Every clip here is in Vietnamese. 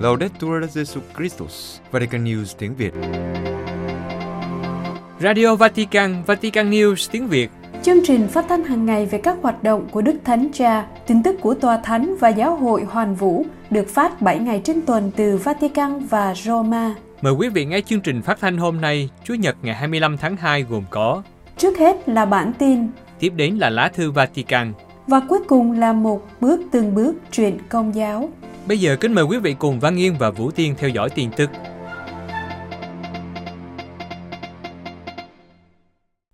Laudetur Jesu Christus, Vatican News tiếng Việt. Radio Vatican, Vatican News tiếng Việt. Chương trình phát thanh hàng ngày về các hoạt động của Đức Thánh Cha, tin tức của Tòa Thánh và Giáo hội Hoàn Vũ được phát 7 ngày trên tuần từ Vatican và Roma. Mời quý vị nghe chương trình phát thanh hôm nay, Chủ nhật ngày 25 tháng 2 gồm có Trước hết là bản tin Tiếp đến là lá thư Vatican và cuối cùng là một bước từng bước truyện công giáo. Bây giờ kính mời quý vị cùng Văn Yên và Vũ Tiên theo dõi tin tức.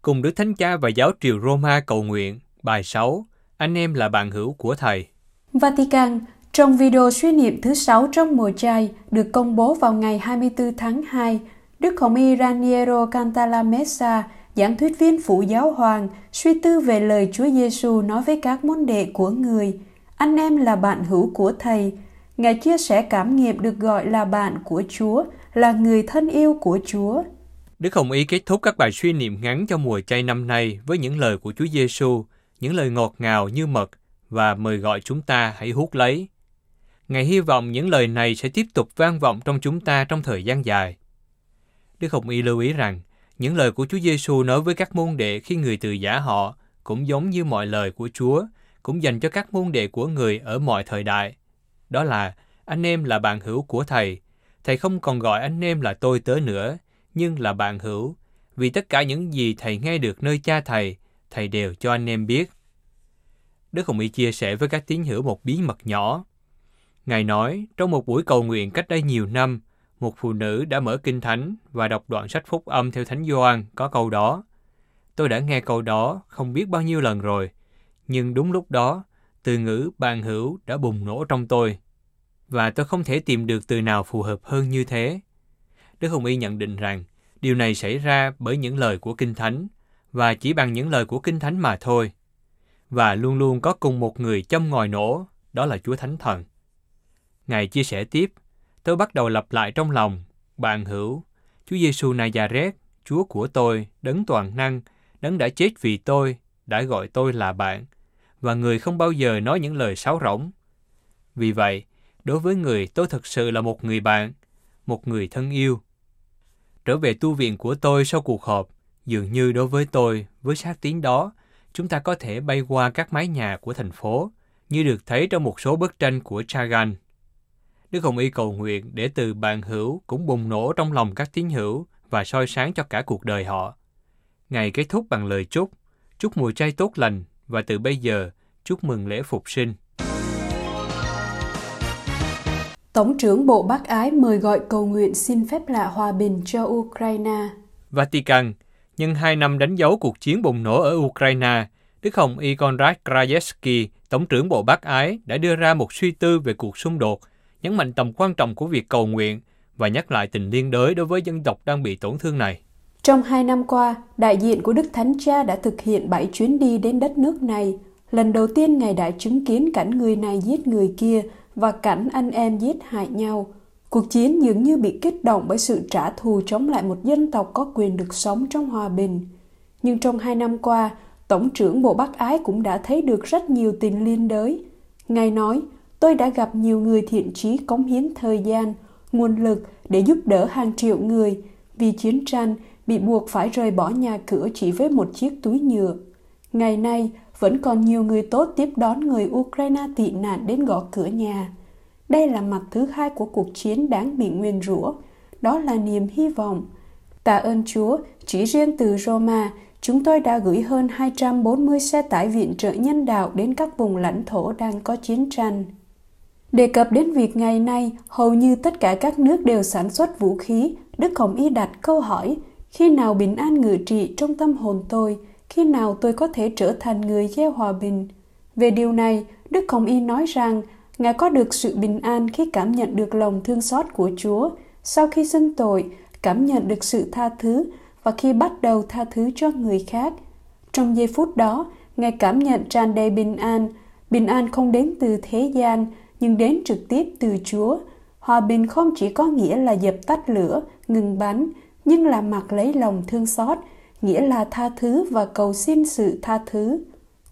Cùng Đức Thánh Cha và Giáo triều Roma cầu nguyện, bài 6, Anh em là bạn hữu của Thầy. Vatican, trong video suy niệm thứ 6 trong mùa chay được công bố vào ngày 24 tháng 2, Đức Hồng Y Raniero Cantalamessa, giảng thuyết viên phụ giáo hoàng, suy tư về lời Chúa Giêsu nói với các môn đệ của người. Anh em là bạn hữu của Thầy. Ngài chia sẻ cảm nghiệm được gọi là bạn của Chúa, là người thân yêu của Chúa. Đức Hồng Y kết thúc các bài suy niệm ngắn cho mùa chay năm nay với những lời của Chúa Giêsu, những lời ngọt ngào như mật và mời gọi chúng ta hãy hút lấy. Ngài hy vọng những lời này sẽ tiếp tục vang vọng trong chúng ta trong thời gian dài. Đức Hồng Y lưu ý rằng, những lời của Chúa Giêsu nói với các môn đệ khi người từ giả họ cũng giống như mọi lời của Chúa, cũng dành cho các môn đệ của người ở mọi thời đại. Đó là, anh em là bạn hữu của Thầy. Thầy không còn gọi anh em là tôi tớ nữa, nhưng là bạn hữu, vì tất cả những gì Thầy nghe được nơi cha Thầy, Thầy đều cho anh em biết. Đức Hồng Y chia sẻ với các tín hữu một bí mật nhỏ. Ngài nói, trong một buổi cầu nguyện cách đây nhiều năm, một phụ nữ đã mở kinh thánh và đọc đoạn sách phúc âm theo Thánh Gioan có câu đó. Tôi đã nghe câu đó không biết bao nhiêu lần rồi, nhưng đúng lúc đó, từ ngữ bàn hữu đã bùng nổ trong tôi. Và tôi không thể tìm được từ nào phù hợp hơn như thế. Đức Hồng Y nhận định rằng, điều này xảy ra bởi những lời của Kinh Thánh, và chỉ bằng những lời của Kinh Thánh mà thôi. Và luôn luôn có cùng một người châm ngòi nổ, đó là Chúa Thánh Thần. Ngài chia sẻ tiếp, tôi bắt đầu lặp lại trong lòng, bạn hữu, Chúa Giêsu Nazareth, Chúa của tôi, đấng toàn năng, đấng đã chết vì tôi, đã gọi tôi là bạn, và người không bao giờ nói những lời sáo rỗng. Vì vậy, đối với người tôi thực sự là một người bạn, một người thân yêu. Trở về tu viện của tôi sau cuộc họp, dường như đối với tôi, với sát tiếng đó, chúng ta có thể bay qua các mái nhà của thành phố, như được thấy trong một số bức tranh của Chagall. Đức Hồng Y cầu nguyện để từ bạn hữu cũng bùng nổ trong lòng các tín hữu và soi sáng cho cả cuộc đời họ. Ngày kết thúc bằng lời chúc, chúc mùa chay tốt lành và từ bây giờ chúc mừng lễ phục sinh. Tổng trưởng Bộ Bác Ái mời gọi cầu nguyện xin phép lạ hòa bình cho Ukraine. Vatican, nhân hai năm đánh dấu cuộc chiến bùng nổ ở Ukraine, Đức Hồng Y Konrad Krajewski, Tổng trưởng Bộ Bác Ái, đã đưa ra một suy tư về cuộc xung đột, nhấn mạnh tầm quan trọng của việc cầu nguyện và nhắc lại tình liên đới đối với dân tộc đang bị tổn thương này. Trong hai năm qua, đại diện của Đức Thánh Cha đã thực hiện bảy chuyến đi đến đất nước này. Lần đầu tiên Ngài đã chứng kiến cảnh người này giết người kia và cảnh anh em giết hại nhau. Cuộc chiến dường như bị kích động bởi sự trả thù chống lại một dân tộc có quyền được sống trong hòa bình. Nhưng trong hai năm qua, Tổng trưởng Bộ Bắc Ái cũng đã thấy được rất nhiều tình liên đới. Ngài nói, tôi đã gặp nhiều người thiện trí cống hiến thời gian, nguồn lực để giúp đỡ hàng triệu người vì chiến tranh bị buộc phải rời bỏ nhà cửa chỉ với một chiếc túi nhựa. Ngày nay, vẫn còn nhiều người tốt tiếp đón người Ukraine tị nạn đến gõ cửa nhà. Đây là mặt thứ hai của cuộc chiến đáng bị nguyên rủa, đó là niềm hy vọng. Tạ ơn Chúa, chỉ riêng từ Roma, chúng tôi đã gửi hơn 240 xe tải viện trợ nhân đạo đến các vùng lãnh thổ đang có chiến tranh. Đề cập đến việc ngày nay, hầu như tất cả các nước đều sản xuất vũ khí, Đức Hồng Y đặt câu hỏi, khi nào bình an ngự trị trong tâm hồn tôi, khi nào tôi có thể trở thành người gieo hòa bình. Về điều này, Đức Hồng Y nói rằng, Ngài có được sự bình an khi cảm nhận được lòng thương xót của Chúa, sau khi xưng tội, cảm nhận được sự tha thứ và khi bắt đầu tha thứ cho người khác. Trong giây phút đó, Ngài cảm nhận tràn đầy bình an, bình an không đến từ thế gian, nhưng đến trực tiếp từ Chúa. Hòa bình không chỉ có nghĩa là dập tắt lửa, ngừng bắn, nhưng là mặc lấy lòng thương xót, nghĩa là tha thứ và cầu xin sự tha thứ.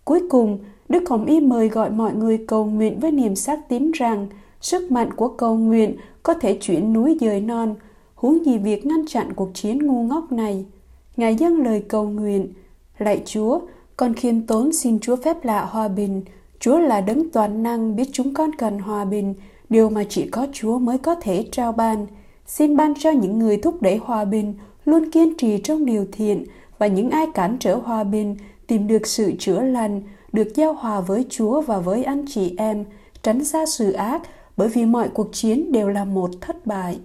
Cuối cùng, Đức Hồng Y mời gọi mọi người cầu nguyện với niềm xác tín rằng sức mạnh của cầu nguyện có thể chuyển núi dời non, huống gì việc ngăn chặn cuộc chiến ngu ngốc này. Ngài dâng lời cầu nguyện, Lạy Chúa, con khiêm tốn xin Chúa phép lạ hòa bình. Chúa là đấng toàn năng biết chúng con cần hòa bình, điều mà chỉ có Chúa mới có thể trao ban. Xin ban cho những người thúc đẩy hòa bình, luôn kiên trì trong điều thiện và những ai cản trở hòa bình tìm được sự chữa lành, được giao hòa với Chúa và với anh chị em, tránh xa sự ác, bởi vì mọi cuộc chiến đều là một thất bại.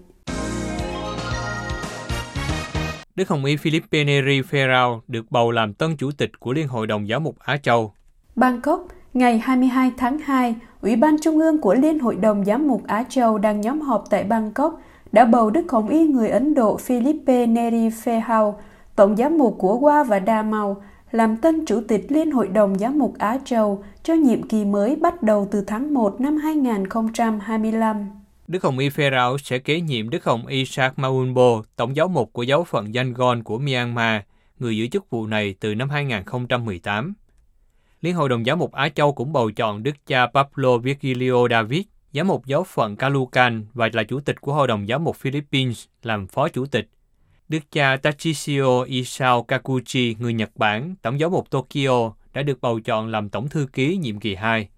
Đức Hồng Y Philippe Neri Ferrao được bầu làm tân chủ tịch của Liên hội đồng Giáo mục Á Châu. Bangkok, ngày 22 tháng 2, Ủy ban Trung ương của Liên hội đồng Giám mục Á Châu đang nhóm họp tại Bangkok đã bầu Đức Hồng Y người Ấn Độ Philippe Neri Fehau, tổng giám mục của Hoa và Đa Mau, làm tân chủ tịch Liên hội đồng Giám mục Á Châu cho nhiệm kỳ mới bắt đầu từ tháng 1 năm 2025. Đức Hồng Y Ferrao sẽ kế nhiệm Đức Hồng Y Sak Maunbo, tổng giáo mục của giáo phận Yangon của Myanmar, người giữ chức vụ này từ năm 2018. Liên hội đồng giáo mục Á Châu cũng bầu chọn Đức cha Pablo Virgilio David, giám mục giáo phận Caloocan và là chủ tịch của Hội đồng giáo mục Philippines làm phó chủ tịch. Đức cha Tachisio Isao Kakuchi, người Nhật Bản, tổng giáo mục Tokyo, đã được bầu chọn làm tổng thư ký nhiệm kỳ 2.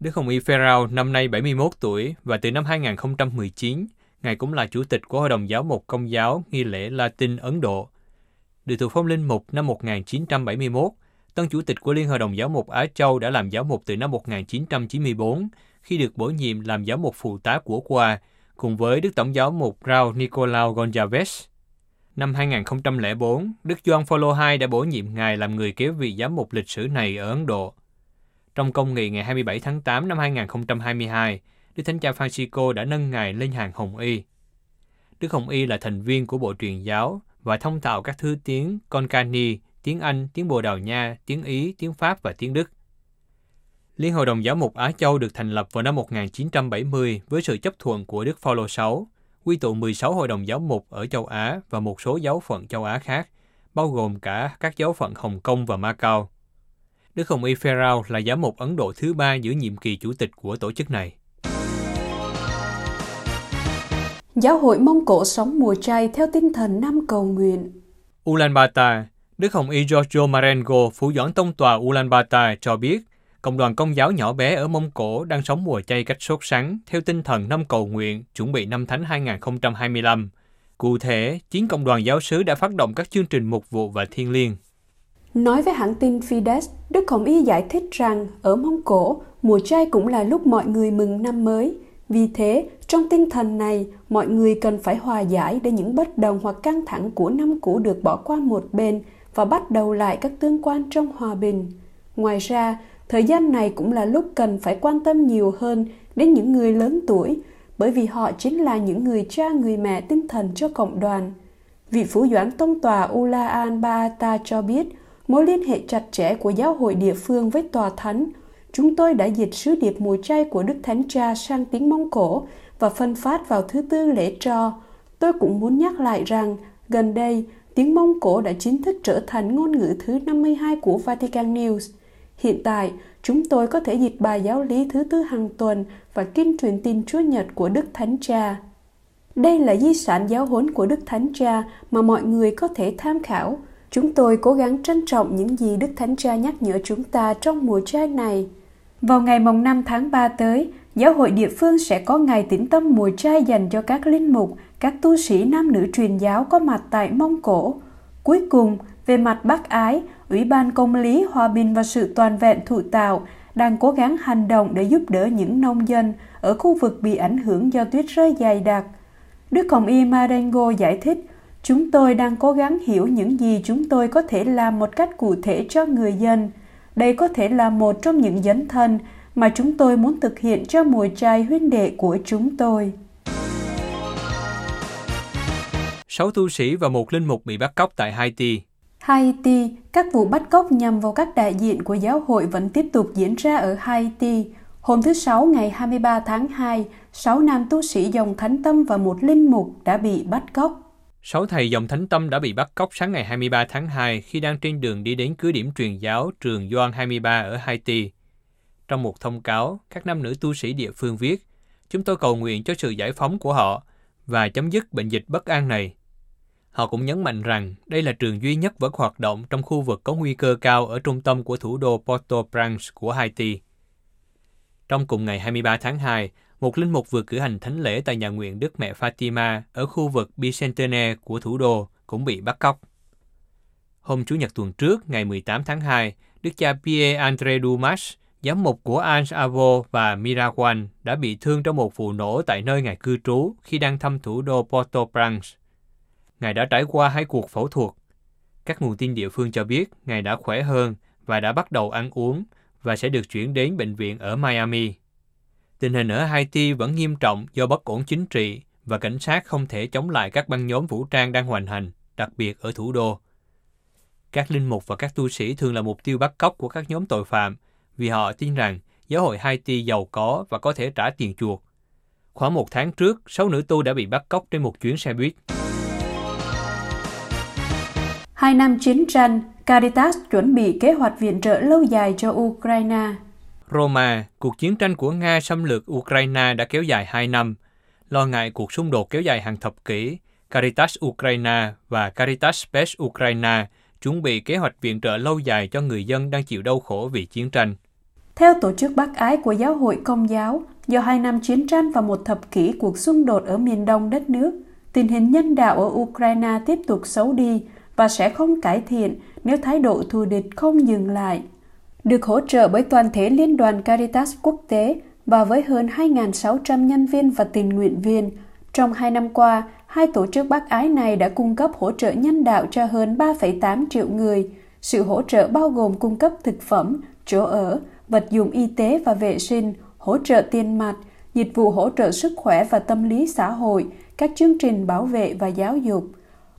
Đức Hồng Y Ferrao năm nay 71 tuổi và từ năm 2019, Ngài cũng là chủ tịch của Hội đồng Giáo mục Công giáo nghi lễ Latin Ấn Độ. Được thuộc phong linh mục năm 1971, tân chủ tịch của Liên Hội đồng Giáo mục Á Châu đã làm giáo mục từ năm 1994 khi được bổ nhiệm làm giáo mục phụ tá của qua cùng với Đức Tổng giáo mục Rao Nicolau Gonzalez. Năm 2004, Đức Gioan Phaolô II đã bổ nhiệm Ngài làm người kế vị giám mục lịch sử này ở Ấn Độ. Trong công nghị ngày 27 tháng 8 năm 2022, Đức Thánh Cha Francisco đã nâng Ngài lên hàng Hồng Y. Đức Hồng Y là thành viên của Bộ truyền giáo và thông thạo các thứ tiếng Konkani, tiếng Anh, tiếng Bồ Đào Nha, tiếng Ý, tiếng Pháp và tiếng Đức. Liên hội đồng giáo mục Á Châu được thành lập vào năm 1970 với sự chấp thuận của Đức Phaolô VI, quy tụ 16 hội đồng giáo mục ở châu Á và một số giáo phận châu Á khác, bao gồm cả các giáo phận Hồng Kông và Macau. Đức Hồng Y Ferrao là giám mục Ấn Độ thứ ba giữ nhiệm kỳ chủ tịch của tổ chức này. Giáo hội Mông Cổ sống mùa chay theo tinh thần năm cầu nguyện. Ulaanbaatar, Đức Hồng Y Giorgio Marengo, phủ doãn tông tòa Ulaanbaatar cho biết, cộng đoàn công giáo nhỏ bé ở Mông Cổ đang sống mùa chay cách sốt sắng theo tinh thần năm cầu nguyện chuẩn bị năm Thánh 2025. Cụ thể, chín cộng đoàn giáo sứ đã phát động các chương trình mục vụ và thiên liêng. Nói với hãng tin Fides, Đức Hồng Y giải thích rằng ở Mông Cổ, mùa chay cũng là lúc mọi người mừng năm mới. Vì thế, trong tinh thần này, mọi người cần phải hòa giải để những bất đồng hoặc căng thẳng của năm cũ được bỏ qua một bên và bắt đầu lại các tương quan trong hòa bình. Ngoài ra, thời gian này cũng là lúc cần phải quan tâm nhiều hơn đến những người lớn tuổi, bởi vì họ chính là những người cha người mẹ tinh thần cho cộng đoàn. Vị phủ doãn tông tòa Ulaan Baata cho biết, mối liên hệ chặt chẽ của giáo hội địa phương với tòa thánh. Chúng tôi đã dịch sứ điệp mùa chay của Đức Thánh Cha sang tiếng Mông Cổ và phân phát vào thứ tư lễ tro. Tôi cũng muốn nhắc lại rằng, gần đây, tiếng Mông Cổ đã chính thức trở thành ngôn ngữ thứ 52 của Vatican News. Hiện tại, chúng tôi có thể dịch bài giáo lý thứ tư hàng tuần và kinh truyền tin Chúa Nhật của Đức Thánh Cha. Đây là di sản giáo huấn của Đức Thánh Cha mà mọi người có thể tham khảo – Chúng tôi cố gắng trân trọng những gì Đức Thánh Cha nhắc nhở chúng ta trong mùa trai này. Vào ngày mùng 5 tháng 3 tới, giáo hội địa phương sẽ có ngày tĩnh tâm mùa chay dành cho các linh mục, các tu sĩ nam nữ truyền giáo có mặt tại Mông Cổ. Cuối cùng, về mặt bác ái, Ủy ban Công lý, Hòa bình và sự toàn vẹn thụ tạo đang cố gắng hành động để giúp đỡ những nông dân ở khu vực bị ảnh hưởng do tuyết rơi dày đặc. Đức Hồng Y Marengo giải thích, Chúng tôi đang cố gắng hiểu những gì chúng tôi có thể làm một cách cụ thể cho người dân. Đây có thể là một trong những dấn thân mà chúng tôi muốn thực hiện cho mùa trai huynh đệ của chúng tôi. Sáu tu sĩ và một linh mục bị bắt cóc tại Haiti. Haiti, các vụ bắt cóc nhằm vào các đại diện của giáo hội vẫn tiếp tục diễn ra ở Haiti. Hôm thứ Sáu ngày 23 tháng 2, sáu nam tu sĩ dòng thánh tâm và một linh mục đã bị bắt cóc. Sáu thầy dòng thánh tâm đã bị bắt cóc sáng ngày 23 tháng 2 khi đang trên đường đi đến cứ điểm truyền giáo trường Gioan 23 ở Haiti. Trong một thông cáo, các nam nữ tu sĩ địa phương viết, chúng tôi cầu nguyện cho sự giải phóng của họ và chấm dứt bệnh dịch bất an này. Họ cũng nhấn mạnh rằng đây là trường duy nhất vẫn hoạt động trong khu vực có nguy cơ cao ở trung tâm của thủ đô Port-au-Prince của Haiti. Trong cùng ngày 23 tháng 2, một linh mục vừa cử hành thánh lễ tại nhà nguyện Đức Mẹ Fatima ở khu vực Bicentenaire của thủ đô cũng bị bắt cóc. Hôm Chủ nhật tuần trước, ngày 18 tháng 2, Đức cha Pierre-André Dumas, giám mục của Ange Avo và Mirawan đã bị thương trong một vụ nổ tại nơi ngài cư trú khi đang thăm thủ đô Port-au-Prince. Ngài đã trải qua hai cuộc phẫu thuật. Các nguồn tin địa phương cho biết Ngài đã khỏe hơn và đã bắt đầu ăn uống và sẽ được chuyển đến bệnh viện ở Miami. Tình hình ở Haiti vẫn nghiêm trọng do bất ổn chính trị và cảnh sát không thể chống lại các băng nhóm vũ trang đang hoành hành, đặc biệt ở thủ đô. Các linh mục và các tu sĩ thường là mục tiêu bắt cóc của các nhóm tội phạm vì họ tin rằng giáo hội Haiti giàu có và có thể trả tiền chuộc. Khoảng một tháng trước, sáu nữ tu đã bị bắt cóc trên một chuyến xe buýt. Hai năm chiến tranh, Caritas chuẩn bị kế hoạch viện trợ lâu dài cho Ukraine. Roma, cuộc chiến tranh của Nga xâm lược Ukraine đã kéo dài 2 năm. Lo ngại cuộc xung đột kéo dài hàng thập kỷ, Caritas Ukraine và Caritas Space Ukraine chuẩn bị kế hoạch viện trợ lâu dài cho người dân đang chịu đau khổ vì chiến tranh. Theo tổ chức bác ái của giáo hội công giáo, do hai năm chiến tranh và một thập kỷ cuộc xung đột ở miền đông đất nước, tình hình nhân đạo ở Ukraine tiếp tục xấu đi và sẽ không cải thiện nếu thái độ thù địch không dừng lại. Được hỗ trợ bởi toàn thể Liên đoàn Caritas quốc tế và với hơn 2.600 nhân viên và tình nguyện viên, trong hai năm qua, hai tổ chức bác ái này đã cung cấp hỗ trợ nhân đạo cho hơn 3,8 triệu người. Sự hỗ trợ bao gồm cung cấp thực phẩm, chỗ ở, vật dụng y tế và vệ sinh, hỗ trợ tiền mặt, dịch vụ hỗ trợ sức khỏe và tâm lý xã hội, các chương trình bảo vệ và giáo dục.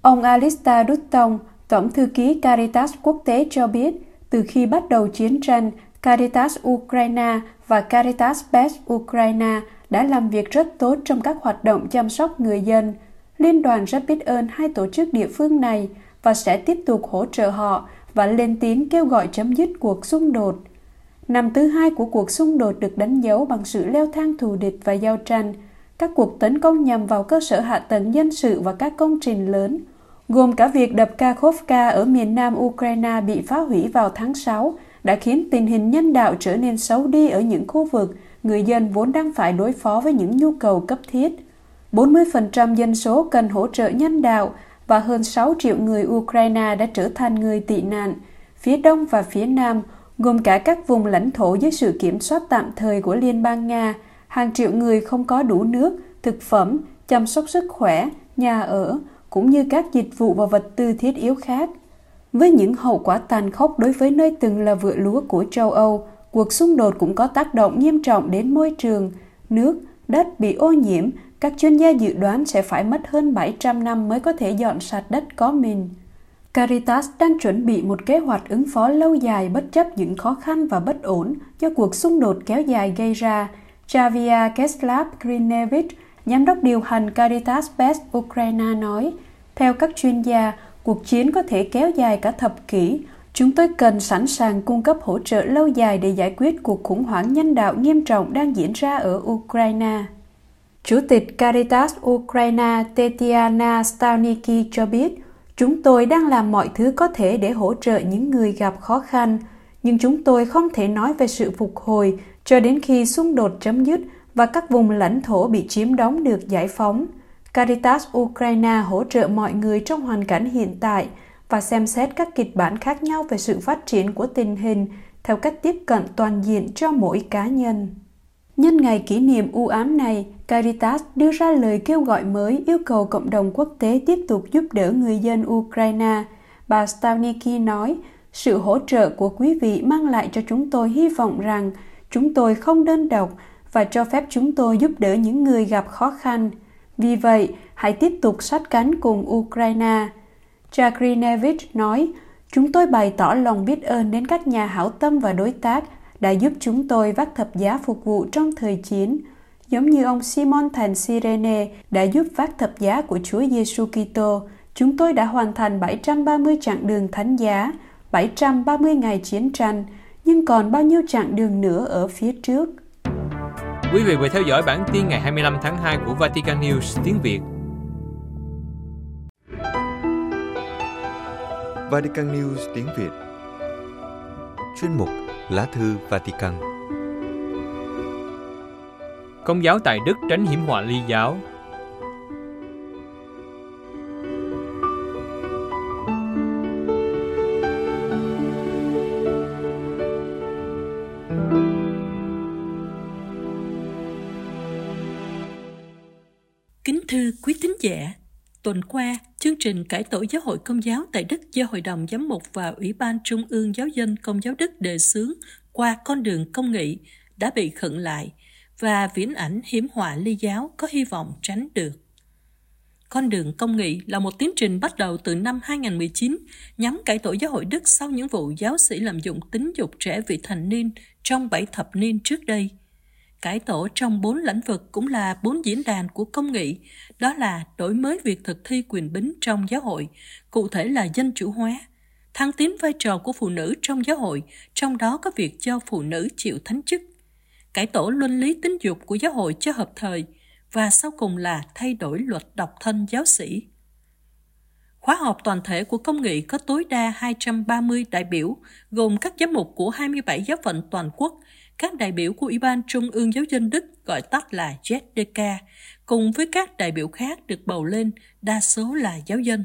Ông Alista Dutton, Tổng thư ký Caritas quốc tế cho biết, từ khi bắt đầu chiến tranh, Caritas Ukraine và Caritas Best Ukraine đã làm việc rất tốt trong các hoạt động chăm sóc người dân. Liên đoàn rất biết ơn hai tổ chức địa phương này và sẽ tiếp tục hỗ trợ họ và lên tiếng kêu gọi chấm dứt cuộc xung đột. Năm thứ hai của cuộc xung đột được đánh dấu bằng sự leo thang thù địch và giao tranh, các cuộc tấn công nhằm vào cơ sở hạ tầng dân sự và các công trình lớn, gồm cả việc đập Kakhovka ở miền nam Ukraine bị phá hủy vào tháng 6, đã khiến tình hình nhân đạo trở nên xấu đi ở những khu vực người dân vốn đang phải đối phó với những nhu cầu cấp thiết. 40% dân số cần hỗ trợ nhân đạo và hơn 6 triệu người Ukraine đã trở thành người tị nạn. Phía đông và phía nam, gồm cả các vùng lãnh thổ dưới sự kiểm soát tạm thời của Liên bang Nga, hàng triệu người không có đủ nước, thực phẩm, chăm sóc sức khỏe, nhà ở, cũng như các dịch vụ và vật tư thiết yếu khác. Với những hậu quả tàn khốc đối với nơi từng là vựa lúa của châu Âu, cuộc xung đột cũng có tác động nghiêm trọng đến môi trường, nước, đất bị ô nhiễm, các chuyên gia dự đoán sẽ phải mất hơn 700 năm mới có thể dọn sạch đất có mình. Caritas đang chuẩn bị một kế hoạch ứng phó lâu dài bất chấp những khó khăn và bất ổn do cuộc xung đột kéo dài gây ra. Javier Keslav Grinevich, giám đốc điều hành Caritas Best Ukraine nói, theo các chuyên gia, cuộc chiến có thể kéo dài cả thập kỷ. Chúng tôi cần sẵn sàng cung cấp hỗ trợ lâu dài để giải quyết cuộc khủng hoảng nhân đạo nghiêm trọng đang diễn ra ở Ukraine. Chủ tịch Caritas Ukraine Tetiana Stalniki cho biết, chúng tôi đang làm mọi thứ có thể để hỗ trợ những người gặp khó khăn, nhưng chúng tôi không thể nói về sự phục hồi cho đến khi xung đột chấm dứt và các vùng lãnh thổ bị chiếm đóng được giải phóng. Caritas Ukraine hỗ trợ mọi người trong hoàn cảnh hiện tại và xem xét các kịch bản khác nhau về sự phát triển của tình hình theo cách tiếp cận toàn diện cho mỗi cá nhân. Nhân ngày kỷ niệm u ám này, Caritas đưa ra lời kêu gọi mới yêu cầu cộng đồng quốc tế tiếp tục giúp đỡ người dân Ukraine. Bà Stavniki nói, sự hỗ trợ của quý vị mang lại cho chúng tôi hy vọng rằng chúng tôi không đơn độc và cho phép chúng tôi giúp đỡ những người gặp khó khăn. Vì vậy, hãy tiếp tục sát cánh cùng Ukraine. Jagrinevich nói, chúng tôi bày tỏ lòng biết ơn đến các nhà hảo tâm và đối tác đã giúp chúng tôi vác thập giá phục vụ trong thời chiến. giống như ông Simon thành Cyrene đã giúp vác thập giá của Chúa Giêsu Kitô, chúng tôi đã hoàn thành 730 chặng đường thánh giá, 730 ngày chiến tranh, nhưng còn bao nhiêu chặng đường nữa ở phía trước. Quý vị vừa theo dõi bản tin ngày 25 tháng 2 của Vatican News tiếng Việt. Vatican News tiếng Việt Chuyên mục Lá thư Vatican. Công giáo tại Đức tránh hiểm họa ly giáo. Kính thưa quý tín giả, tuần qua, chương trình cải tổ giáo hội công giáo tại Đức do Hội đồng Giám mục và Ủy ban Trung ương Giáo dân Công giáo Đức đề xướng qua con đường công nghị đã bị khựng lại và viễn ảnh hiểm họa ly giáo có hy vọng tránh được. Con đường công nghị là một tiến trình bắt đầu từ năm 2019 nhắm cải tổ giáo hội Đức sau những vụ giáo sĩ lạm dụng tính dục trẻ vị thành niên trong bảy thập niên trước đây – cải tổ trong bốn lĩnh vực cũng là bốn diễn đàn của công nghị, đó là đổi mới việc thực thi quyền bính trong giáo hội, cụ thể là dân chủ hóa, thăng tiến vai trò của phụ nữ trong giáo hội, trong đó có việc cho phụ nữ chịu thánh chức, cải tổ luân lý tính dục của giáo hội cho hợp thời, và sau cùng là thay đổi luật độc thân giáo sĩ. Khóa họp toàn thể của công nghị có tối đa 230 đại biểu, gồm các giám mục của 27 giáo phận toàn quốc, các đại biểu của Ủy ban Trung ương Giáo dân Đức gọi tắt là ZDK, cùng với các đại biểu khác được bầu lên, đa số là giáo dân.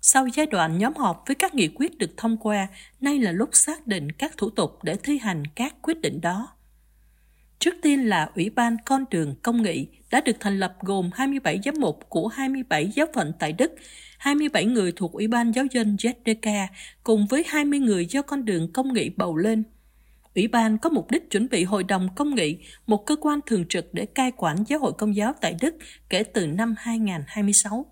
Sau giai đoạn nhóm họp với các nghị quyết được thông qua, nay là lúc xác định các thủ tục để thi hành các quyết định đó. Trước tiên là Ủy ban Con đường Công nghị đã được thành lập gồm 27 giám mục của 27 giáo phận tại Đức, 27 người thuộc Ủy ban Giáo dân ZDK cùng với 20 người do con đường công nghị bầu lên – Ủy ban có mục đích chuẩn bị Hội đồng Công nghị, một cơ quan thường trực để cai quản giáo hội công giáo tại Đức kể từ năm 2026.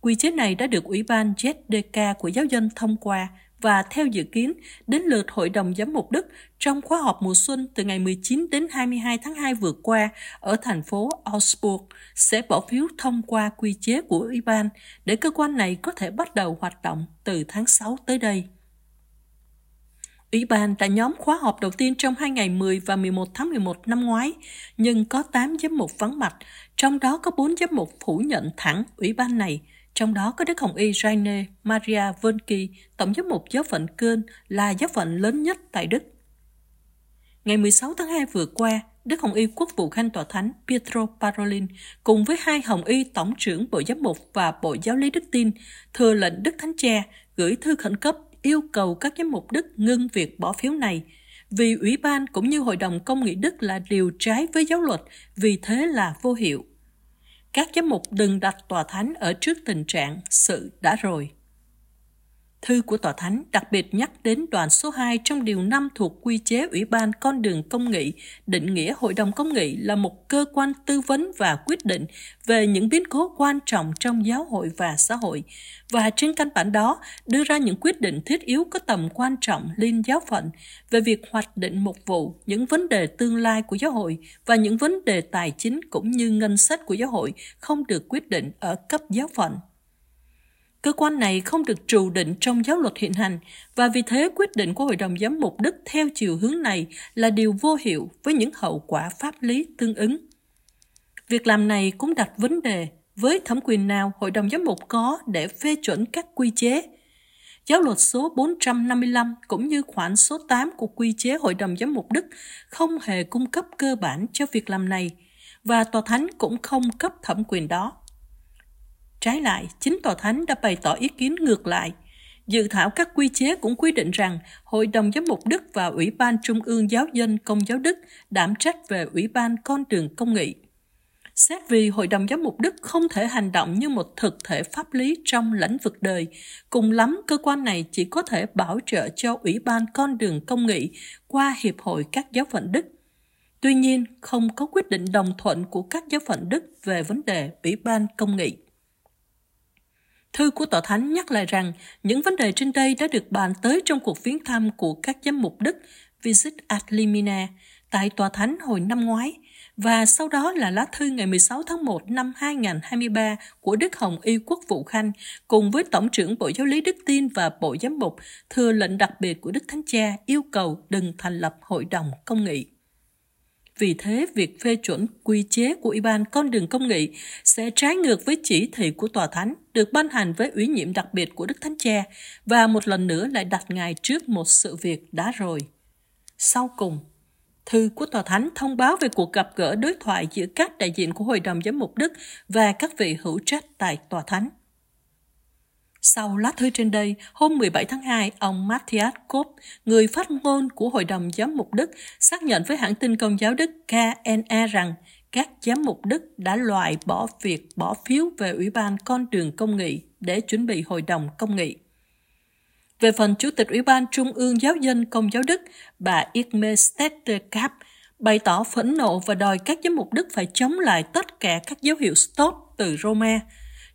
Quy chế này đã được Ủy ban JdK của giáo dân thông qua và theo dự kiến đến lượt Hội đồng Giám mục Đức trong khóa họp mùa xuân từ ngày 19 đến 22 tháng 2 vừa qua ở thành phố Augsburg sẽ bỏ phiếu thông qua quy chế của Ủy ban để cơ quan này có thể bắt đầu hoạt động từ tháng 6 tới đây. Ủy ban đã nhóm khóa họp đầu tiên trong hai ngày 10 và 11 tháng 11 năm ngoái, nhưng có 8 giám mục vắng mặt, trong đó có 4 giám mục phủ nhận thẳng ủy ban này, trong đó có Đức Hồng Y Rainer Maria Wönke, tổng giám mục giáo phận Köln là giáo phận lớn nhất tại Đức. Ngày 16 tháng 2 vừa qua, Đức Hồng Y Quốc vụ Khanh Tòa Thánh Pietro Parolin cùng với hai Hồng Y Tổng trưởng Bộ Giám mục và Bộ Giáo lý Đức tin thừa lệnh Đức Thánh Cha gửi thư khẩn cấp yêu cầu các giám mục Đức ngưng việc bỏ phiếu này vì Ủy ban cũng như Hội đồng Công nghị Đức là điều trái với giáo luật, vì thế là vô hiệu. Các giám mục đừng đặt tòa thánh ở trước tình trạng sự đã rồi. Thư của Tòa Thánh đặc biệt nhắc đến đoạn số 2 trong điều 5 thuộc quy chế Ủy ban Con đường Công nghị, định nghĩa Hội đồng Công nghị là một cơ quan tư vấn và quyết định về những biến cố quan trọng trong giáo hội và xã hội, và trên căn bản đó đưa ra những quyết định thiết yếu có tầm quan trọng liên giáo phận về việc hoạch định một vụ, những vấn đề tương lai của giáo hội và những vấn đề tài chính cũng như ngân sách của giáo hội không được quyết định ở cấp giáo phận. Cơ quan này không được trù định trong giáo luật hiện hành và vì thế quyết định của Hội đồng Giám mục Đức theo chiều hướng này là điều vô hiệu với những hậu quả pháp lý tương ứng. Việc làm này cũng đặt vấn đề với thẩm quyền nào Hội đồng Giám mục có để phê chuẩn các quy chế. Giáo luật số 455 cũng như khoản số 8 của quy chế Hội đồng Giám mục Đức không hề cung cấp cơ bản cho việc làm này và Tòa Thánh cũng không cấp thẩm quyền đó. Trái lại, chính Tòa Thánh đã bày tỏ ý kiến ngược lại. Dự thảo các quy chế cũng quy định rằng Hội đồng Giám mục Đức và Ủy ban Trung ương Giáo dân Công giáo Đức đảm trách về Ủy ban Con đường Công nghị. Xét vì Hội đồng Giám mục Đức không thể hành động như một thực thể pháp lý trong lĩnh vực đời, cùng lắm cơ quan này chỉ có thể bảo trợ cho Ủy ban Con đường Công nghị qua Hiệp hội các giáo phận Đức. Tuy nhiên, không có quyết định đồng thuận của các giáo phận Đức về vấn đề Ủy ban Công nghị. Thư của Tòa Thánh nhắc lại rằng những vấn đề trên đây đã được bàn tới trong cuộc viếng thăm của các giám mục Đức Visit ad Limina tại Tòa Thánh hồi năm ngoái và sau đó là lá thư ngày 16 tháng 1 năm 2023 của Đức Hồng Y Quốc vụ Khanh cùng với Tổng trưởng Bộ Giáo lý Đức Tin và Bộ Giám mục, thừa lệnh đặc biệt của Đức Thánh Cha yêu cầu đừng thành lập hội đồng công nghị. Vì thế, việc phê chuẩn quy chế của Ủy ban con đường công nghị sẽ trái ngược với chỉ thị của Tòa Thánh được ban hành với ủy nhiệm đặc biệt của Đức Thánh Cha và một lần nữa lại đặt Ngài trước một sự việc đã rồi. Sau cùng, thư của Tòa Thánh thông báo về cuộc gặp gỡ đối thoại giữa các đại diện của Hội đồng Giám mục Đức và các vị hữu trách tại Tòa Thánh. Sau lá thư trên đây, hôm 17 tháng 2, ông Matthias Kopp, người phát ngôn của Hội đồng Giám mục Đức, xác nhận với hãng tin công giáo Đức KNA rằng các giám mục Đức đã loại bỏ việc bỏ phiếu về Ủy ban con đường công nghị để chuẩn bị Hội đồng công nghị. Về phần Chủ tịch Ủy ban Trung ương Giáo dân Công giáo Đức, bà Igme Stetterkamp bày tỏ phẫn nộ và đòi các giám mục Đức phải chống lại tất cả các dấu hiệu stop từ Roma,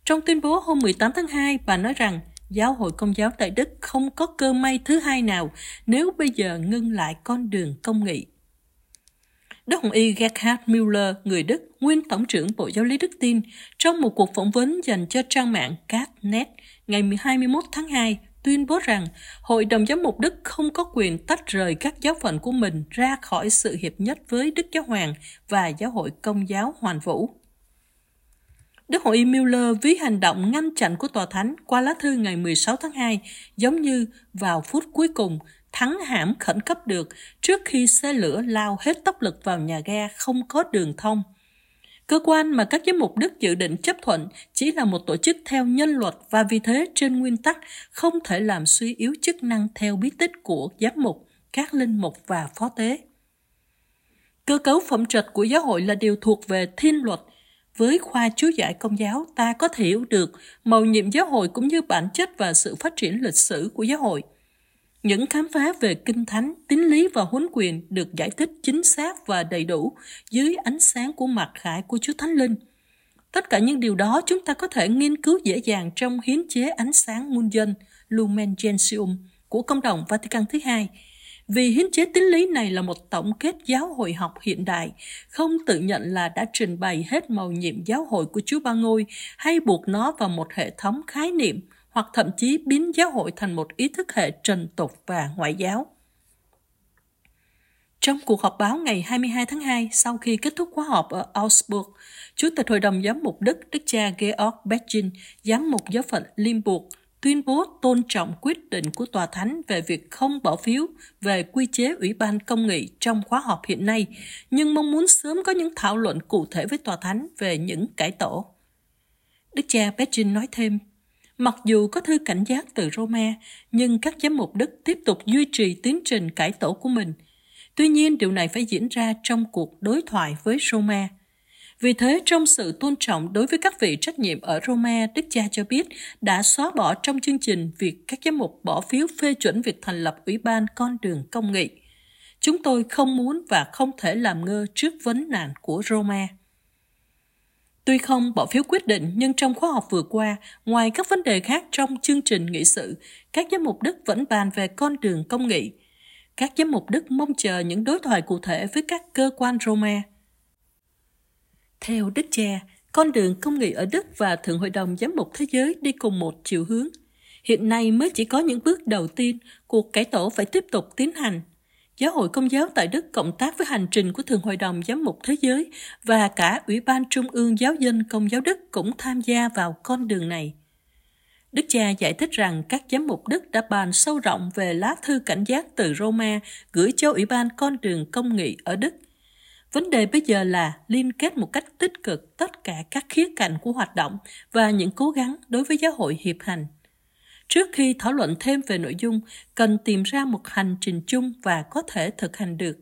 trong tuyên bố hôm 18 tháng 2, bà nói rằng Giáo hội Công giáo tại Đức không có cơ may thứ hai nào nếu bây giờ ngưng lại con đường công nghị. Đức Hồng Y Gerhard Müller, người Đức, nguyên Tổng trưởng Bộ Giáo lý Đức Tin, trong một cuộc phỏng vấn dành cho trang mạng Catnet ngày 21 tháng 2, tuyên bố rằng Hội đồng Giám mục Đức không có quyền tách rời các giáo phận của mình ra khỏi sự hiệp nhất với Đức Giáo Hoàng và Giáo hội Công giáo Hoàn Vũ. Đức Hội Mueller ví hành động ngăn chặn của Tòa Thánh qua lá thư ngày 16 tháng 2 giống như vào phút cuối cùng thắng hãm khẩn cấp được trước khi xe lửa lao hết tốc lực vào nhà ga không có đường thông. Cơ quan mà các giám mục Đức dự định chấp thuận chỉ là một tổ chức theo nhân luật và vì thế trên nguyên tắc không thể làm suy yếu chức năng theo bí tích của giám mục, các linh mục và phó tế. Cơ cấu phẩm trật của giáo hội là điều thuộc về thiên luật – với khoa chú giải công giáo, ta có thể hiểu được màu nhiệm giáo hội cũng như bản chất và sự phát triển lịch sử của giáo hội. Những khám phá về kinh thánh, tín lý và huấn quyền được giải thích chính xác và đầy đủ dưới ánh sáng của mặt khải của Chúa Thánh Linh. Tất cả những điều đó chúng ta có thể nghiên cứu dễ dàng trong hiến chế ánh sáng muôn dân Lumen Gentium của Công đồng Vatican thứ hai – vì hiến chế tín lý này là một tổng kết giáo hội học hiện đại, không tự nhận là đã trình bày hết màu nhiệm giáo hội của Chúa Ba Ngôi hay buộc nó vào một hệ thống khái niệm hoặc thậm chí biến giáo hội thành một ý thức hệ trần tục và ngoại giáo. Trong cuộc họp báo ngày 22 tháng 2, sau khi kết thúc khóa họp ở Augsburg, Chủ tịch Hội đồng Giám mục Đức, Đức cha Georg Bechin, Giám mục giáo phận Limburg, tuyên bố tôn trọng quyết định của Tòa Thánh về việc không bỏ phiếu về quy chế Ủy ban Công nghị trong khóa họp hiện nay, nhưng mong muốn sớm có những thảo luận cụ thể với Tòa Thánh về những cải tổ. Đức cha Petrin nói thêm, Mặc dù có thư cảnh giác từ Roma, nhưng các giám mục Đức tiếp tục duy trì tiến trình cải tổ của mình. Tuy nhiên, điều này phải diễn ra trong cuộc đối thoại với Roma – vì thế, trong sự tôn trọng đối với các vị trách nhiệm ở Roma, Đức cha cho biết đã xóa bỏ trong chương trình việc các giám mục bỏ phiếu phê chuẩn việc thành lập Ủy ban con đường công nghị. Chúng tôi không muốn và không thể làm ngơ trước vấn nạn của Roma. Tuy không bỏ phiếu quyết định, nhưng trong khóa học vừa qua, ngoài các vấn đề khác trong chương trình nghị sự, các giám mục Đức vẫn bàn về con đường công nghị. Các giám mục Đức mong chờ những đối thoại cụ thể với các cơ quan Roma – theo Đức Cha, con đường công nghị ở Đức và Thượng Hội đồng Giám mục Thế giới đi cùng một chiều hướng. Hiện nay mới chỉ có những bước đầu tiên, cuộc cải tổ phải tiếp tục tiến hành. Giáo hội Công giáo tại Đức cộng tác với hành trình của Thượng Hội đồng Giám mục Thế giới và cả Ủy ban Trung ương Giáo dân Công giáo Đức cũng tham gia vào con đường này. Đức cha giải thích rằng các giám mục Đức đã bàn sâu rộng về lá thư cảnh giác từ Roma gửi cho Ủy ban con đường công nghị ở Đức Vấn đề bây giờ là liên kết một cách tích cực tất cả các khía cạnh của hoạt động và những cố gắng đối với giáo hội hiệp hành. Trước khi thảo luận thêm về nội dung, cần tìm ra một hành trình chung và có thể thực hành được.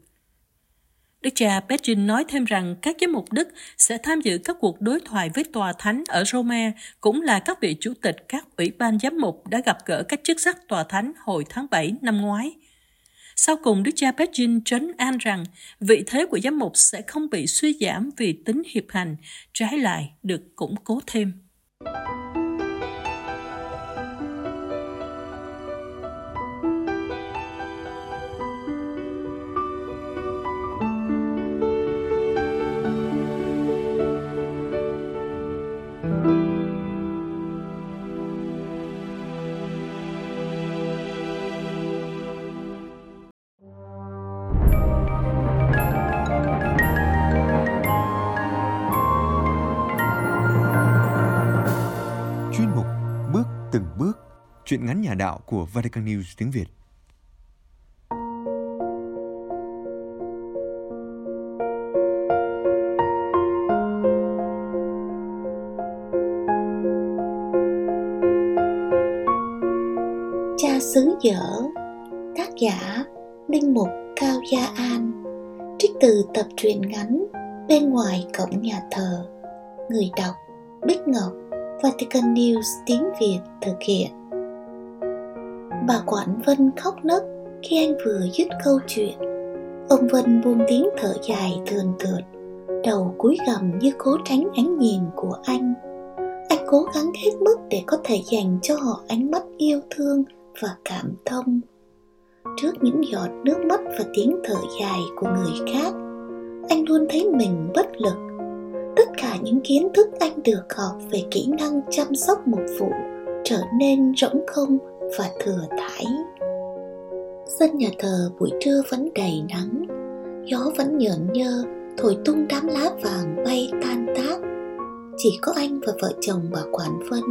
Đức cha Petrin nói thêm rằng các giám mục Đức sẽ tham dự các cuộc đối thoại với tòa thánh ở Roma, cũng là các vị chủ tịch các ủy ban giám mục đã gặp gỡ các chức sắc tòa thánh hồi tháng 7 năm ngoái – sau cùng, Đức cha Pechin trấn an rằng vị thế của giám mục sẽ không bị suy giảm vì tính hiệp hành, trái lại được củng cố thêm. Chuyện ngắn nhà đạo của Vatican News tiếng Việt. Cha xứ dở, Tác giả Linh Mục Cao Gia An, Trích từ tập truyện ngắn Bên ngoài cổng nhà thờ Người đọc Bích Ngọc, Vatican News tiếng Việt thực hiện Bà Quản Vân khóc nấc khi anh vừa dứt câu chuyện. Ông Vân buông tiếng thở dài thườn thượt, Đầu cúi gằm như cố tránh ánh nhìn của anh. Anh cố gắng hết mức để có thể dành cho họ ánh mắt yêu thương và cảm thông. Trước những giọt nước mắt và tiếng thở dài của người khác, anh luôn thấy mình bất lực. Tất cả những kiến thức anh được học về kỹ năng chăm sóc một vụ trở nên rỗng không và thừa thải. Sân nhà thờ buổi trưa vẫn đầy nắng, gió vẫn nhợn nhơ, thổi tung đám lá vàng bay tan tác. Chỉ có anh và vợ chồng bà quản vân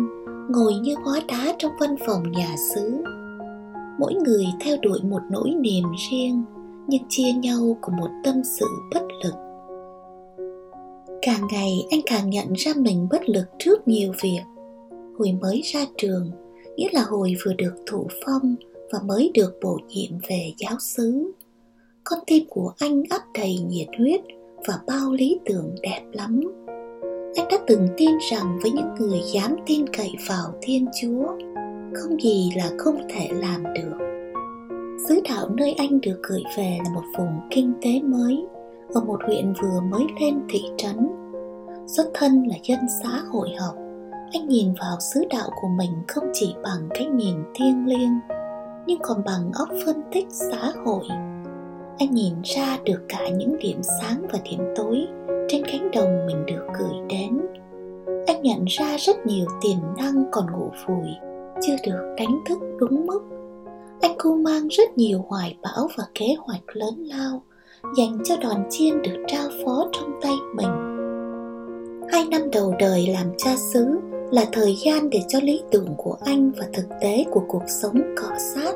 ngồi như hóa đá trong văn phòng nhà xứ. Mỗi người theo đuổi một nỗi niềm riêng, nhưng chia nhau của một tâm sự bất lực. Càng ngày anh càng nhận ra mình bất lực trước nhiều việc. Hồi mới ra trường nghĩa là hồi vừa được thụ phong và mới được bổ nhiệm về giáo xứ con tim của anh ấp đầy nhiệt huyết và bao lý tưởng đẹp lắm. Anh đã từng tin rằng với những người dám tin cậy vào thiên chúa, không gì là không thể làm được. Xứ đạo nơi anh được gửi về là một vùng kinh tế mới, ở một huyện vừa mới lên thị trấn. Xuất thân là dân xã hội học anh nhìn vào sứ đạo của mình không chỉ bằng cái nhìn thiêng liêng, nhưng còn bằng óc phân tích xã hội. Anh nhìn ra được cả những điểm sáng và điểm tối trên cánh đồng mình được gửi đến. Anh nhận ra rất nhiều tiềm năng còn ngủ vùi, chưa được đánh thức đúng mức. Anh cô mang rất nhiều hoài bão và kế hoạch lớn lao, dành cho đoàn chiên được trao phó trong tay mình. Hai năm đầu đời làm cha xứ là thời gian để cho lý tưởng của anh và thực tế của cuộc sống cọ sát.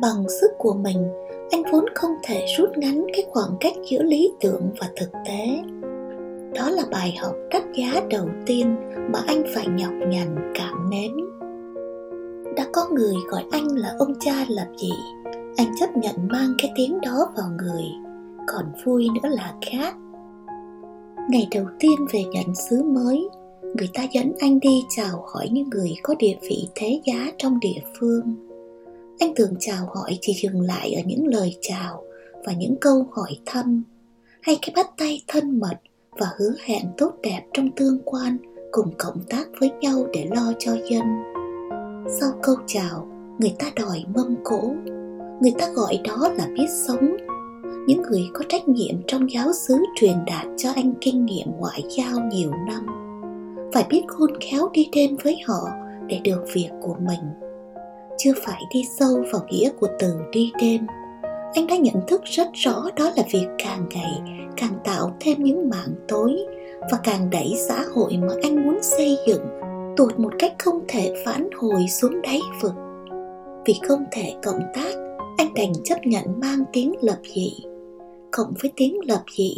Bằng sức của mình, anh vốn không thể rút ngắn cái khoảng cách giữa lý tưởng và thực tế. Đó là bài học đắt giá đầu tiên mà anh phải nhọc nhằn cảm nếm đã có người gọi anh là ông cha lập dị anh chấp nhận mang cái tiếng đó vào người, còn vui nữa là khác. Ngày đầu tiên về nhận xứ mới người ta dẫn anh đi chào hỏi những người có địa vị thế giá trong địa phương. Anh thường chào hỏi chỉ dừng lại ở những lời chào và những câu hỏi thăm, hay cái bắt tay thân mật và hứa hẹn tốt đẹp trong tương quan, cùng cộng tác với nhau để lo cho dân. Sau câu chào, người ta đòi mâm cỗ. Người ta gọi đó là biết sống. Những người có trách nhiệm trong giáo xứ truyền đạt cho anh kinh nghiệm ngoại giao nhiều năm phải biết khôn khéo đi đêm với họ để được việc của mình. Chưa phải đi sâu vào nghĩa của từ đi đêm, anh đã nhận thức rất rõ đó là việc càng ngày càng tạo thêm những mạng tối và càng đẩy xã hội mà anh muốn xây dựng tụt một cách không thể phản hồi xuống đáy vực. Vì không thể cộng tác, anh đành chấp nhận mang tiếng lập dị. Cộng với tiếng lập dị,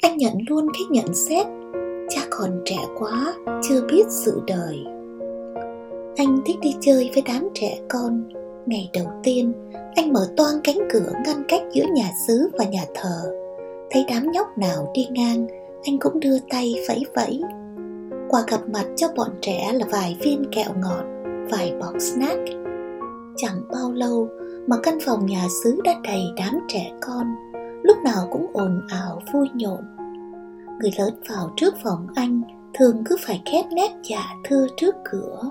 anh nhận luôn cái nhận xét còn trẻ quá, chưa biết sự đời. Anh thích đi chơi với đám trẻ con. Ngày đầu tiên, anh mở toang cánh cửa ngăn cách giữa nhà xứ và nhà thờ. Thấy đám nhóc nào đi ngang, anh cũng đưa tay vẫy vẫy. Quà gặp mặt cho bọn trẻ là vài viên kẹo ngọt, vài bọc snack. Chẳng bao lâu mà căn phòng nhà xứ đã đầy đám trẻ con. Lúc nào cũng ồn ào, vui nhộn người lớn vào trước phòng anh thường cứ phải khép nét dạ thưa trước cửa.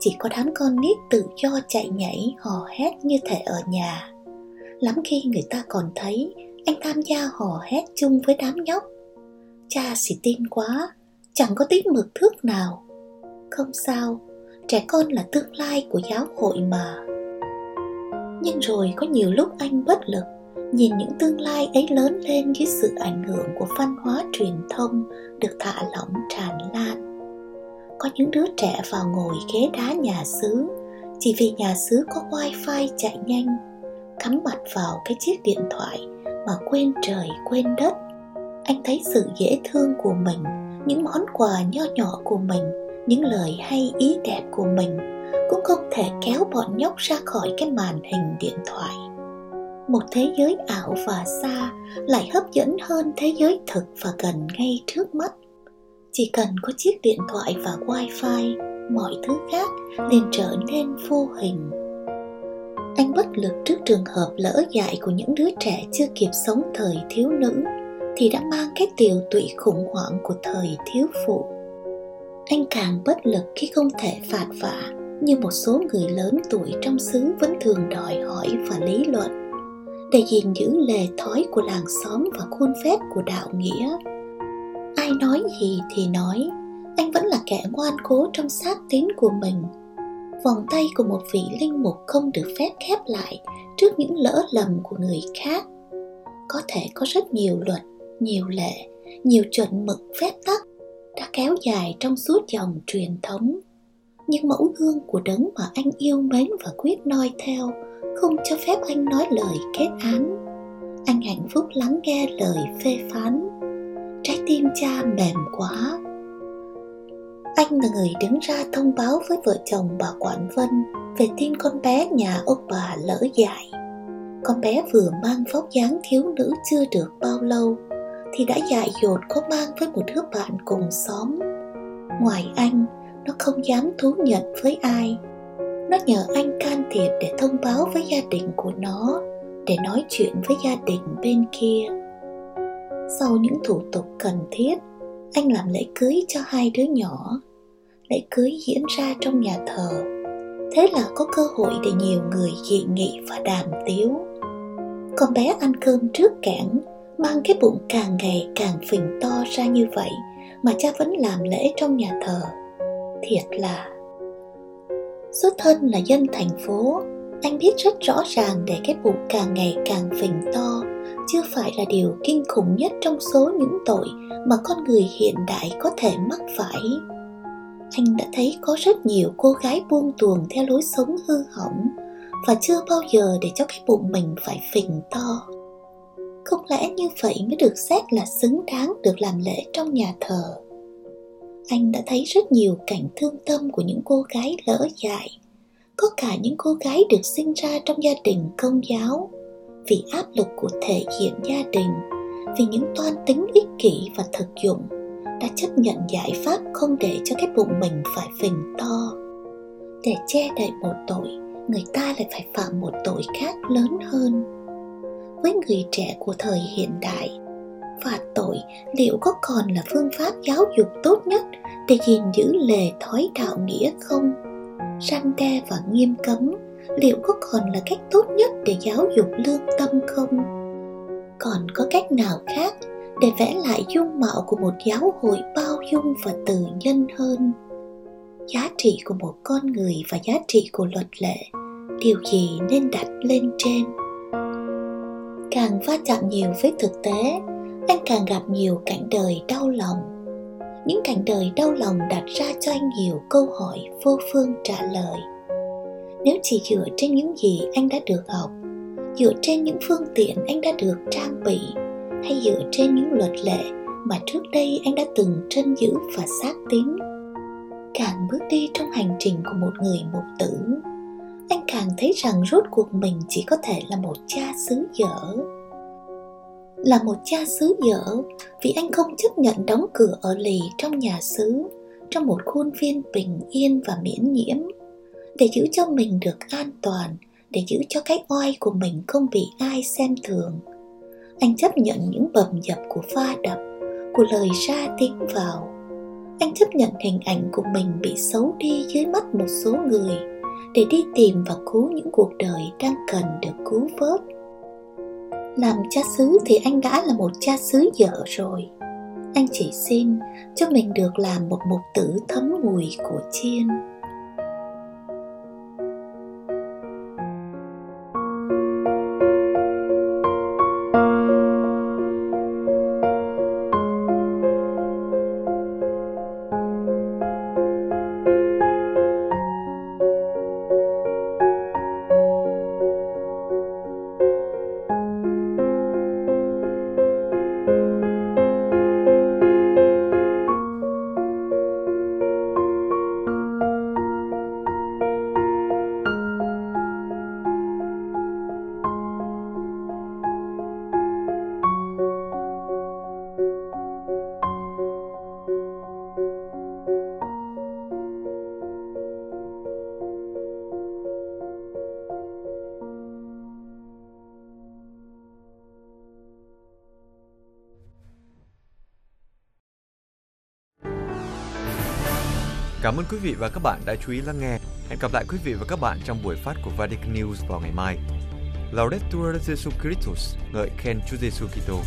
Chỉ có đám con nít tự do chạy nhảy, hò hét như thể ở nhà. Lắm khi người ta còn thấy anh tham gia hò hét chung với đám nhóc. Cha xì tin quá, chẳng có tí mực thước nào. Không sao, trẻ con là tương lai của giáo hội mà. Nhưng rồi có nhiều lúc anh bất lực nhìn những tương lai ấy lớn lên dưới sự ảnh hưởng của văn hóa truyền thông được thả lỏng tràn lan. Có những đứa trẻ vào ngồi ghế đá nhà xứ, chỉ vì nhà xứ có wifi chạy nhanh, cắm mặt vào cái chiếc điện thoại mà quên trời, quên đất. Anh thấy sự dễ thương của mình, những món quà nho nhỏ của mình, những lời hay ý đẹp của mình cũng không thể kéo bọn nhóc ra khỏi cái màn hình điện thoại một thế giới ảo và xa, lại hấp dẫn hơn thế giới thực và gần ngay trước mắt. Chỉ cần có chiếc điện thoại và wifi, mọi thứ khác liền trở nên vô hình. Anh bất lực trước trường hợp lỡ dại của những đứa trẻ chưa kịp sống thời thiếu nữ, thì đã mang cái tiều tụy khủng hoảng của thời thiếu phụ. Anh càng bất lực khi không thể phạt vả, như một số người lớn tuổi trong xứ vẫn thường đòi hỏi và lý luận để gìn giữ lề thói của làng xóm và khuôn phép của đạo nghĩa. Ai nói gì thì nói. Anh vẫn là kẻ ngoan cố trong xác tín của mình. Vòng tay của một vị linh mục không được phép khép lại trước những lỡ lầm của người khác. Có thể có rất nhiều luật, nhiều lệ, nhiều chuẩn mực phép tắc đã kéo dài trong suốt dòng truyền thống. Nhưng mẫu gương của đấng mà anh yêu mến và quyết noi theo không cho phép anh nói lời kết án anh hạnh phúc lắng nghe lời phê phán trái tim cha mềm quá anh là người đứng ra thông báo với vợ chồng bà Quản Vân về tin con bé nhà ông bà lỡ dại. Con bé vừa mang vóc dáng thiếu nữ chưa được bao lâu thì đã dại dột có mang với một đứa bạn cùng xóm. Ngoài anh, nó không dám thú nhận với ai. Nó nhờ anh can thiệp để thông báo với gia đình của nó, để nói chuyện với gia đình bên kia. Sau những thủ tục cần thiết, anh làm lễ cưới cho hai đứa nhỏ. Lễ cưới diễn ra trong nhà thờ. Thế là có cơ hội để nhiều người dị nghị và đàm tiếu. Con bé ăn cơm trước cản mang cái bụng càng ngày càng phình to ra như vậy mà cha vẫn làm lễ trong nhà thờ. Thiệt là xuất thân là dân thành phố, anh biết rất rõ ràng để cái bụng càng ngày càng phình to chưa phải là điều kinh khủng nhất trong số những tội mà con người hiện đại có thể mắc phải. Anh đã thấy có rất nhiều cô gái buông tuồng theo lối sống hư hỏng và chưa bao giờ để cho cái bụng mình phải phình to. Không lẽ như vậy mới được xét là xứng đáng được làm lễ trong nhà thờ? Anh đã thấy rất nhiều cảnh thương tâm của những cô gái lỡ dại. Có cả những cô gái được sinh ra trong gia đình công giáo. Vì áp lực của thể hiện gia đình, vì những toan tính ích kỷ và thực dụng, đã chấp nhận giải pháp không để cho cái bụng mình phải phình to. Để che đậy một tội, người ta lại phải phạm một tội khác lớn hơn. Với người trẻ của thời hiện đại phạt tội, liệu có còn là phương pháp giáo dục tốt nhất để gìn giữ lề thói đạo nghĩa không? Răn đe và nghiêm cấm, liệu có còn là cách tốt nhất để giáo dục lương tâm không? Còn có cách nào khác để vẽ lại dung mạo của một giáo hội bao dung và từ nhân hơn? Giá trị của một con người và giá trị của luật lệ, điều gì nên đặt lên trên? Càng va chạm nhiều với thực tế anh càng gặp nhiều cảnh đời đau lòng. Những cảnh đời đau lòng đặt ra cho anh nhiều câu hỏi vô phương trả lời. Nếu chỉ dựa trên những gì anh đã được học, dựa trên những phương tiện anh đã được trang bị, hay dựa trên những luật lệ mà trước đây anh đã từng trân giữ và xác tín, càng bước đi trong hành trình của một người mục tử, anh càng thấy rằng rốt cuộc mình chỉ có thể là một cha xứ dở là một cha xứ dở, vì anh không chấp nhận đóng cửa ở lì trong nhà xứ, trong một khuôn viên bình yên và miễn nhiễm. Để giữ cho mình được an toàn, để giữ cho cái oai của mình không bị ai xem thường. Anh chấp nhận những bầm dập của pha đập, của lời ra tiếng vào. Anh chấp nhận hình ảnh của mình bị xấu đi dưới mắt một số người, để đi tìm và cứu những cuộc đời đang cần được cứu vớt làm cha xứ thì anh đã là một cha xứ dở rồi. Anh chỉ xin cho mình được làm một mục tử thấm mùi của chiên. Cảm ơn quý vị và các bạn đã chú ý lắng nghe. Hẹn gặp lại quý vị và các bạn trong buổi phát của Vatican News vào ngày mai. Laudetur Jesu Christus, ngợi khen Chúa Giêsu Kitô.